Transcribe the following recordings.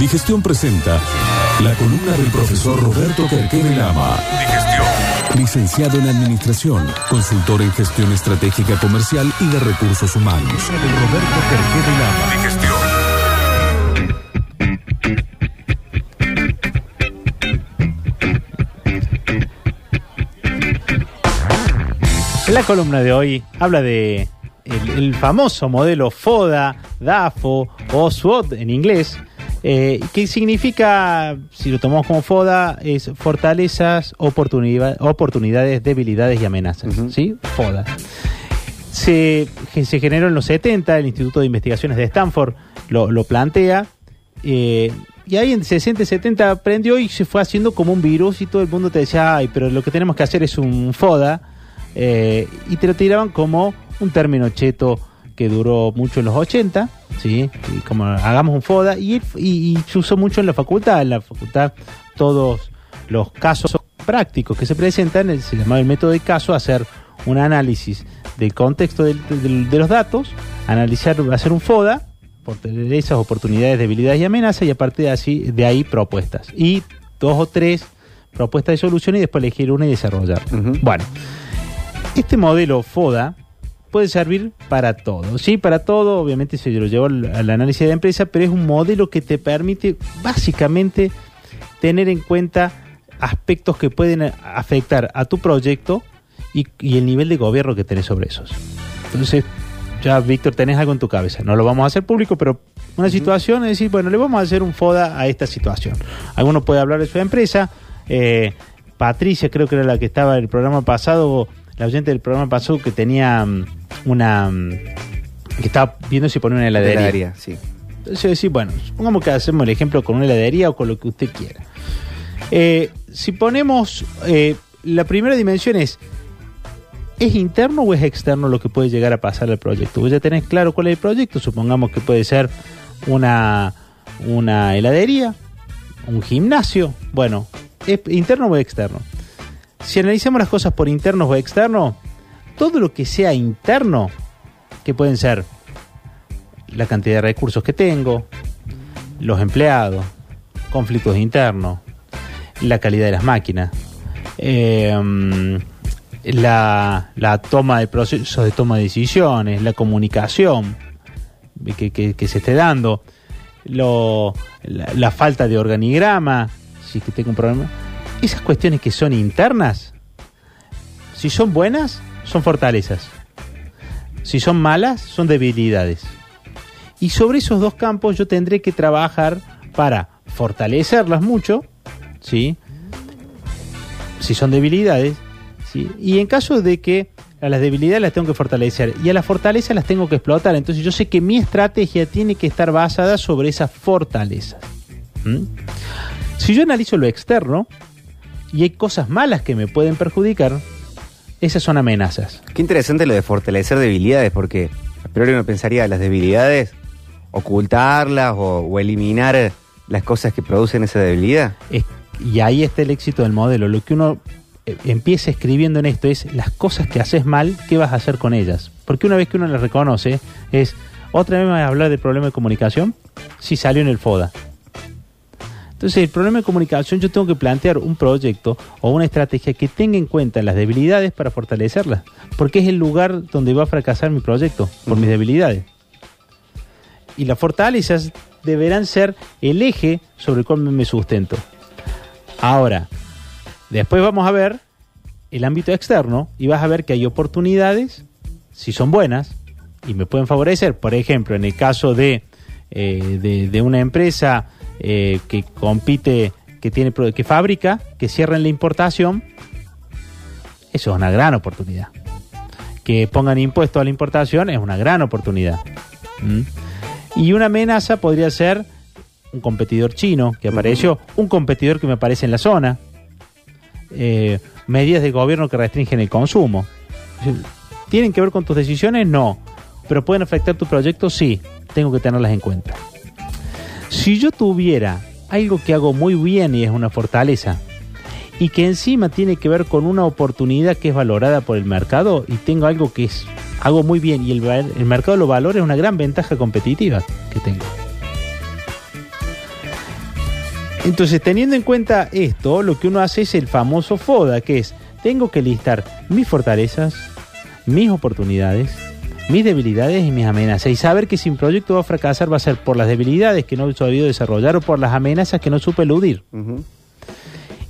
Digestión presenta la columna del profesor Roberto Querquere Lama. Digestión. Licenciado en Administración, consultor en Gestión Estratégica Comercial y de Recursos Humanos. Roberto Querquere Lama. Digestión. La columna de hoy habla de el, el famoso modelo FODA, DAFO o SWOT en inglés, eh, que significa, si lo tomamos como FODA, es fortalezas, oportunidad- oportunidades, debilidades y amenazas. ¿Sí? FODA. Se, generó en los 70, el Instituto de Investigaciones de Stanford lo, lo plantea. eh, y ahí en 60 y 70 aprendió y se fue haciendo como un virus y todo el mundo te decía, ay, pero lo que tenemos que hacer es un FODA. eh, y te lo tiraban como un término cheto que duró mucho en los 80, ¿sí? Y como hagamos un FODA. Y, y- y se usó mucho en la facultad. En la facultad todos los casos prácticos que se presentan, se llamaba el método de caso, hacer un análisis del contexto de los datos, analizar, hacer un FODA, fortalezas, oportunidades, debilidades y amenazas, y a partir de, así, de ahí propuestas. Y dos o tres propuestas de solución y después elegir una y desarrollar. Bueno, este modelo FODA puede servir para todo. Sí, para todo, obviamente se lo llevó al, al análisis de la empresa, pero es un modelo que te permite básicamente tener en cuenta aspectos que pueden afectar a tu proyecto y, y el nivel de gobierno que tenés sobre esos. Entonces, ya Víctor, tenés algo en tu cabeza. No lo vamos a hacer público, pero una situación es decir, bueno, le vamos a hacer un FODA a esta situación. Alguno puede hablar de su empresa. eh, Patricia, creo que era la que estaba en el programa pasado, la oyente del programa pasado que tenía mm, una... mm, que estaba viendo si ponía una heladería. Heladería, sí. Entonces, bueno, supongamos que hacemos el ejemplo con una heladería o con lo que usted quiera. Eh, si ponemos, eh, la primera dimensión es, ¿es interno o es externo lo que puede llegar a pasar al proyecto? Vos ya tenés claro cuál es el proyecto, supongamos que puede ser una, una heladería, un gimnasio, bueno, ¿es interno o externo? Si analizamos las cosas por internos o externos, todo lo que sea interno, que pueden ser la cantidad de recursos que tengo, los empleados, conflictos internos, la calidad de las máquinas, mm, la, la toma de procesos de toma de decisiones, la comunicación que, que- que se esté dando, lo- la, la falta de organigrama, si es que tengo un problema. Esas cuestiones que son internas, si son buenas, son fortalezas. Si son malas, son debilidades. Y sobre esos dos campos yo tendré que trabajar para fortalecerlas mucho, ¿sí? Si son debilidades, ¿sí? Y en caso de que a las debilidades las tengo que fortalecer y a las fortalezas las tengo que explotar, entonces yo sé que mi estrategia tiene que estar basada sobre esas fortalezas. Si yo analizo lo externo y hay cosas malas que me pueden perjudicar, esas son amenazas. Qué interesante lo de fortalecer debilidades, porque a priori uno pensaría las debilidades, ocultarlas o, o eliminar las cosas que producen esa debilidad. Es- y ahí está el éxito del modelo. Lo que uno eh, empieza escribiendo en esto es las cosas que haces mal, ¿qué vas a hacer con ellas? Porque una vez que uno las reconoce, es, ¿otra vez me vas a hablar del problema de comunicación? Si salió en el FODA. Entonces, el problema de comunicación, yo tengo que plantear un proyecto o una estrategia que tenga en cuenta las debilidades para fortalecerlas. Porque es el lugar donde va a fracasar mi proyecto, por mis debilidades. Y las fortalezas deberán ser el eje sobre el cual me sustento. Ahora, después vamos a ver el ámbito externo y vas a ver que hay oportunidades, si son buenas, y me pueden favorecer. Por ejemplo, en el caso de, eh, de, de una empresa eh, que compite, que, tiene, que fabrica, que cierren la importación, eso es una gran oportunidad. Que pongan impuestos a la importación es una gran oportunidad. ¿Mm? Y una amenaza podría ser un competidor chino que apareció, un competidor que me aparece en la zona, eh, medidas de gobierno que restringen el consumo. ¿Tienen que ver con tus decisiones? No. ¿Pero pueden afectar tu proyecto? Sí. Tengo que tenerlas en cuenta. Si yo tuviera algo que hago muy bien y es una fortaleza, y que encima tiene que ver con una oportunidad que es valorada por el mercado, y tengo algo que es hago muy bien y el, el mercado lo valora, es una gran ventaja competitiva que tengo. Entonces, teniendo en cuenta esto, lo que uno hace es el famoso FODA, que es, tengo que listar mis fortalezas, mis oportunidades, mis debilidades y mis amenazas. Y saber que si un proyecto va a fracasar va a ser por las debilidades que no he sabido desarrollar o por las amenazas que no supe eludir.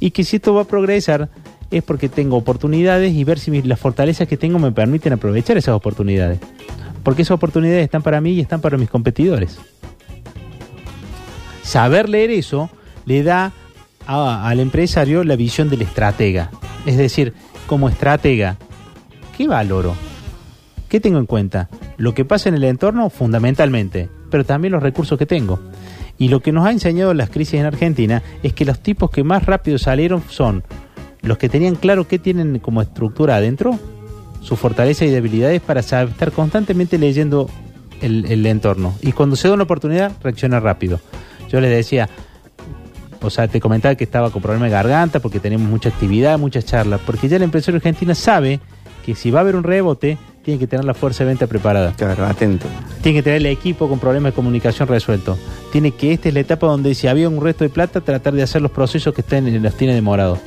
Y que si esto va a progresar es porque tengo oportunidades y ver si mis- las fortalezas que tengo me permiten aprovechar esas oportunidades. Porque esas oportunidades están para mí y están para mis competidores. Saber leer eso le da a- al empresario la visión del estratega. Es decir, como estratega, ¿qué valoro? ¿Qué tengo en cuenta? Lo que pasa en el entorno fundamentalmente, pero también los recursos que tengo. Y lo que nos ha enseñado las crisis en Argentina es que los tipos que más rápido salieron son los que tenían claro qué tienen como estructura adentro, sus fortalezas y debilidades para estar constantemente leyendo el, entorno. Y cuando se da una oportunidad, reacciona rápido. Yo les decía, o sea, te comentaba que estaba con problemas de garganta porque tenemos mucha actividad, muchas charlas, porque ya el empresario argentino sabe que si va a haber un rebote, tiene que tener la fuerza de venta preparada. Claro, atento. Tiene que tener el equipo con problemas de comunicación resuelto. Tiene que, esta es la etapa donde si había un resto de plata, tratar de hacer los procesos que estén, los tiene demorados.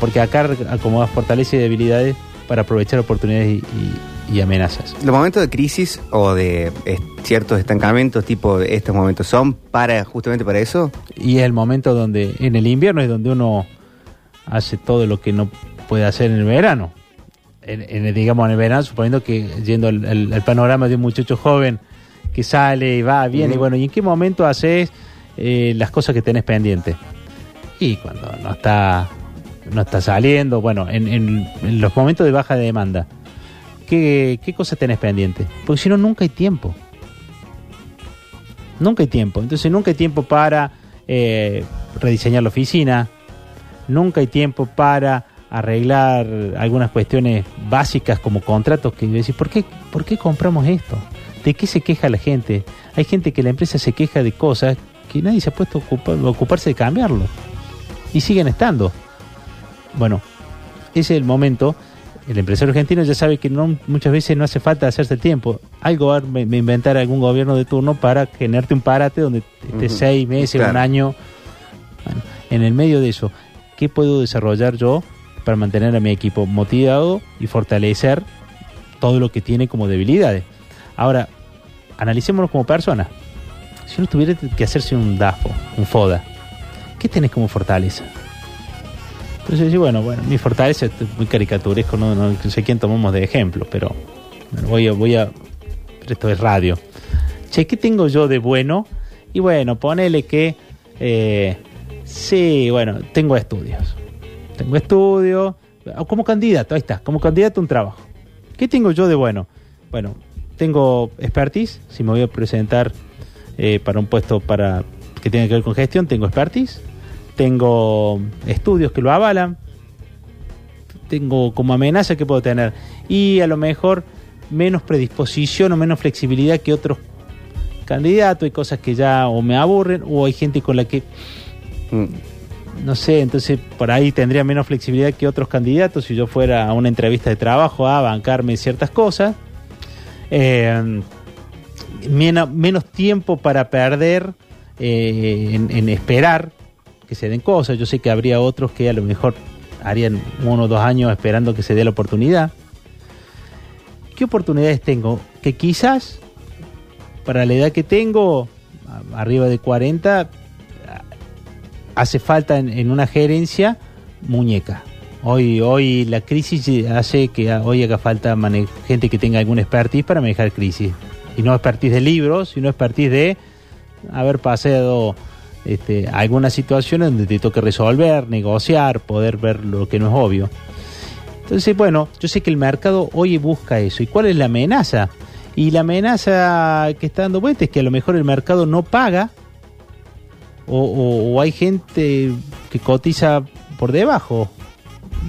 Porque acá acomoda fortalezas y debilidades para aprovechar oportunidades y, y- y amenazas. Los momentos de crisis o de eh, ciertos estancamientos tipo de estos momentos son para justamente para eso. Y es el momento donde, en el invierno, es donde uno hace todo lo que no puede hacer en el verano. En, en digamos, en el verano, suponiendo que yendo al, al- al panorama de un muchacho joven que sale y va, viene, y bueno, ¿y en qué momento haces eh, las cosas que tenés pendientes? Y cuando no está, no está saliendo, bueno, en, en- en los momentos de baja demanda, ¿qué, qué cosas tenés pendientes? Porque si no, nunca hay tiempo. Nunca hay tiempo. Entonces nunca hay tiempo para eh, rediseñar la oficina. Nunca hay tiempo para arreglar algunas cuestiones básicas como contratos que decís, ¿por qué, ¿por qué compramos esto? ¿De qué se queja la gente? Hay gente que la empresa se queja de cosas que nadie se ha puesto a, ocupar- a ocuparse de cambiarlo. Y siguen estando. Bueno, ese es el momento. El empresario argentino ya sabe que no, muchas veces no hace falta hacerse tiempo. Algo va a inventar algún gobierno de turno para generarte un parate donde esté seis meses, Claro. un año. Bueno, en el medio de eso, ¿qué puedo desarrollar yo para mantener a mi equipo motivado y fortalecer todo lo que tiene como debilidades? Ahora, analicémoslo como persona. Si uno tuviera que hacerse un DAFO, un FODA, ¿qué tenés como fortaleza? Entonces, bueno, bueno, mi fortaleza es muy caricaturesco, no, no sé quién tomamos de ejemplo, pero voy a, voy a, esto es radio. Che, ¿qué tengo yo de bueno? Y bueno, ponele que, eh, sí, bueno, tengo estudios. Tengo estudios, como candidato, ahí está, como candidato un trabajo. ¿Qué tengo yo de bueno? Bueno, tengo expertise, si me voy a presentar eh, para un puesto para que tenga que ver con gestión, tengo expertise, tengo estudios que lo avalan, tengo como amenaza que puedo tener y a lo mejor menos predisposición o menos flexibilidad que otros candidatos, hay cosas que ya o me aburren o hay gente con la que Mm. No sé, entonces por ahí tendría menos flexibilidad que otros candidatos si yo fuera a una entrevista de trabajo a bancarme ciertas cosas. Eh, menos tiempo para perder eh, en, en esperar que se den cosas. Yo sé que habría otros que a lo mejor harían uno o dos años esperando que se dé la oportunidad. ¿Qué oportunidades tengo? Que quizás para la edad que tengo, arriba de 40, hace falta en, una gerencia muñeca. Hoy, hoy la crisis hace que hoy haga falta gente que tenga algún expertise para manejar crisis. Y no expertise de libros, sino expertise de haber pasado este, algunas situaciones donde te toque resolver, negociar, poder ver lo que no es obvio. Entonces, bueno, yo sé que el mercado hoy busca eso. ¿Y cuál es la amenaza? Y la amenaza que está dando vuelta es que a lo mejor el mercado no paga o, o- o hay gente que cotiza por debajo.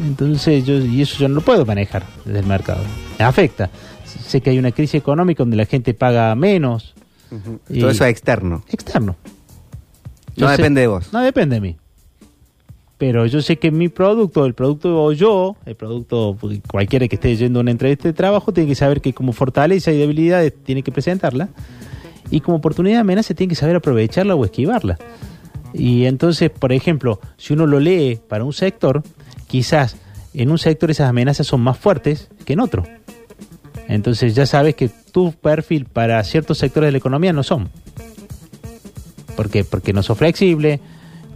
Entonces, yo, y eso yo no lo puedo manejar desde el mercado. Me afecta. Sé que hay una crisis económica donde la gente paga menos. Ujú. Y- Todo eso es externo. Externo. No sé- depende de vos. No depende de mí. Pero yo sé que mi producto, el producto o yo, el producto, cualquiera que esté yendo a una entrevista de trabajo, tiene que saber que como fortaleza y debilidades tiene que presentarla. Y como oportunidad de amenaza tiene que saber aprovecharla o esquivarla. Y entonces, por ejemplo, si uno lo lee para un sector, quizás en un sector esas amenazas son más fuertes que en otro. Entonces ya sabes que tu perfil para ciertos sectores de la economía no son. ¿Por qué? Porque no sos flexible,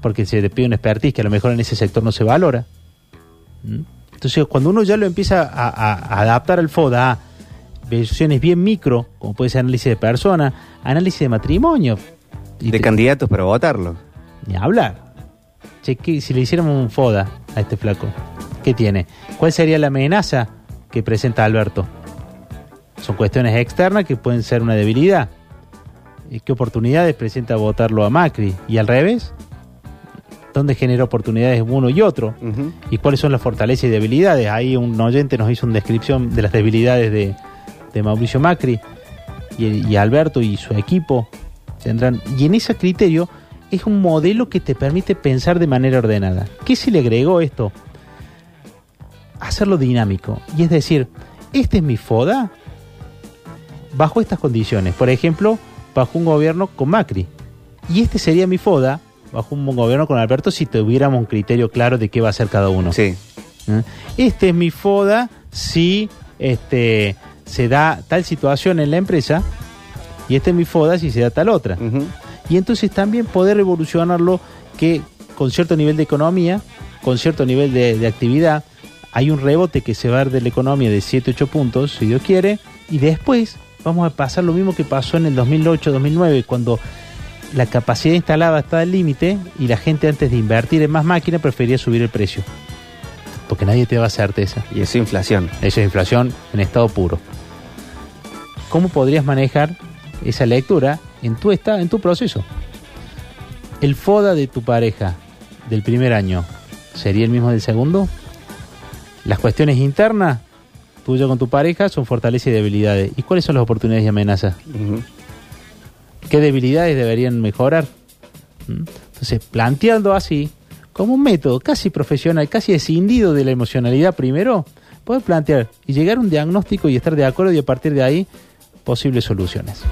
porque se te pide un expertise que a lo mejor en ese sector no se valora. ¿Mm? Entonces, cuando uno ya lo empieza a, adaptar al FODA versiones bien micro, como puede ser análisis de persona, análisis de matrimonio, y De te- candidatos para votarlo. ni hablar. Che, ¿qué- si le hiciéramos un FODA a este flaco, ¿qué tiene? ¿Cuál sería la amenaza que presenta Alberto? Son cuestiones externas que pueden ser una debilidad. ¿Y qué oportunidades presenta votarlo a Macri? ¿Y al revés? ¿Dónde genera oportunidades uno y otro? ¿Y cuáles son las fortalezas y debilidades? Ahí un oyente nos hizo una descripción de las debilidades de, de Mauricio Macri y, y Alberto y su equipo. Tendrán, y en ese criterio es un modelo que te permite pensar de manera ordenada. ¿Qué se le agregó esto? Hacerlo dinámico. Y es decir, este es mi FODA bajo estas condiciones. Por ejemplo, bajo un gobierno con Macri. Y este sería mi FODA bajo un gobierno con Alberto si tuviéramos un criterio claro de qué va a hacer cada uno. Sí. ¿Eh? Este es mi FODA si este, se da tal situación en la empresa y este es mi FODA si se da tal otra. Y entonces también poder evolucionarlo que con cierto nivel de economía, con cierto nivel de, de actividad, hay un rebote que se va a dar de la economía de 7, 8 puntos, si Dios quiere, y después vamos a pasar lo mismo que pasó en el 2008-2009, cuando la capacidad instalada está al límite y la gente antes de invertir en más máquinas prefería subir el precio. Porque nadie te va a hacer certeza. Y eso inflación. Eso es inflación en estado puro. ¿Cómo podrías manejar esa lectura en tu, esta- en tu proceso? ¿El FODA de tu pareja del primer año sería el mismo del segundo? Las cuestiones internas, tuyo con tu pareja, son fortalezas y debilidades. ¿Y cuáles son las oportunidades y amenazas? ¿Qué debilidades deberían mejorar? ¿Mm? Entonces, planteando así, como un método casi profesional, casi escindido de la emocionalidad primero, poder plantear y llegar a un diagnóstico y estar de acuerdo y a partir de ahí posibles soluciones.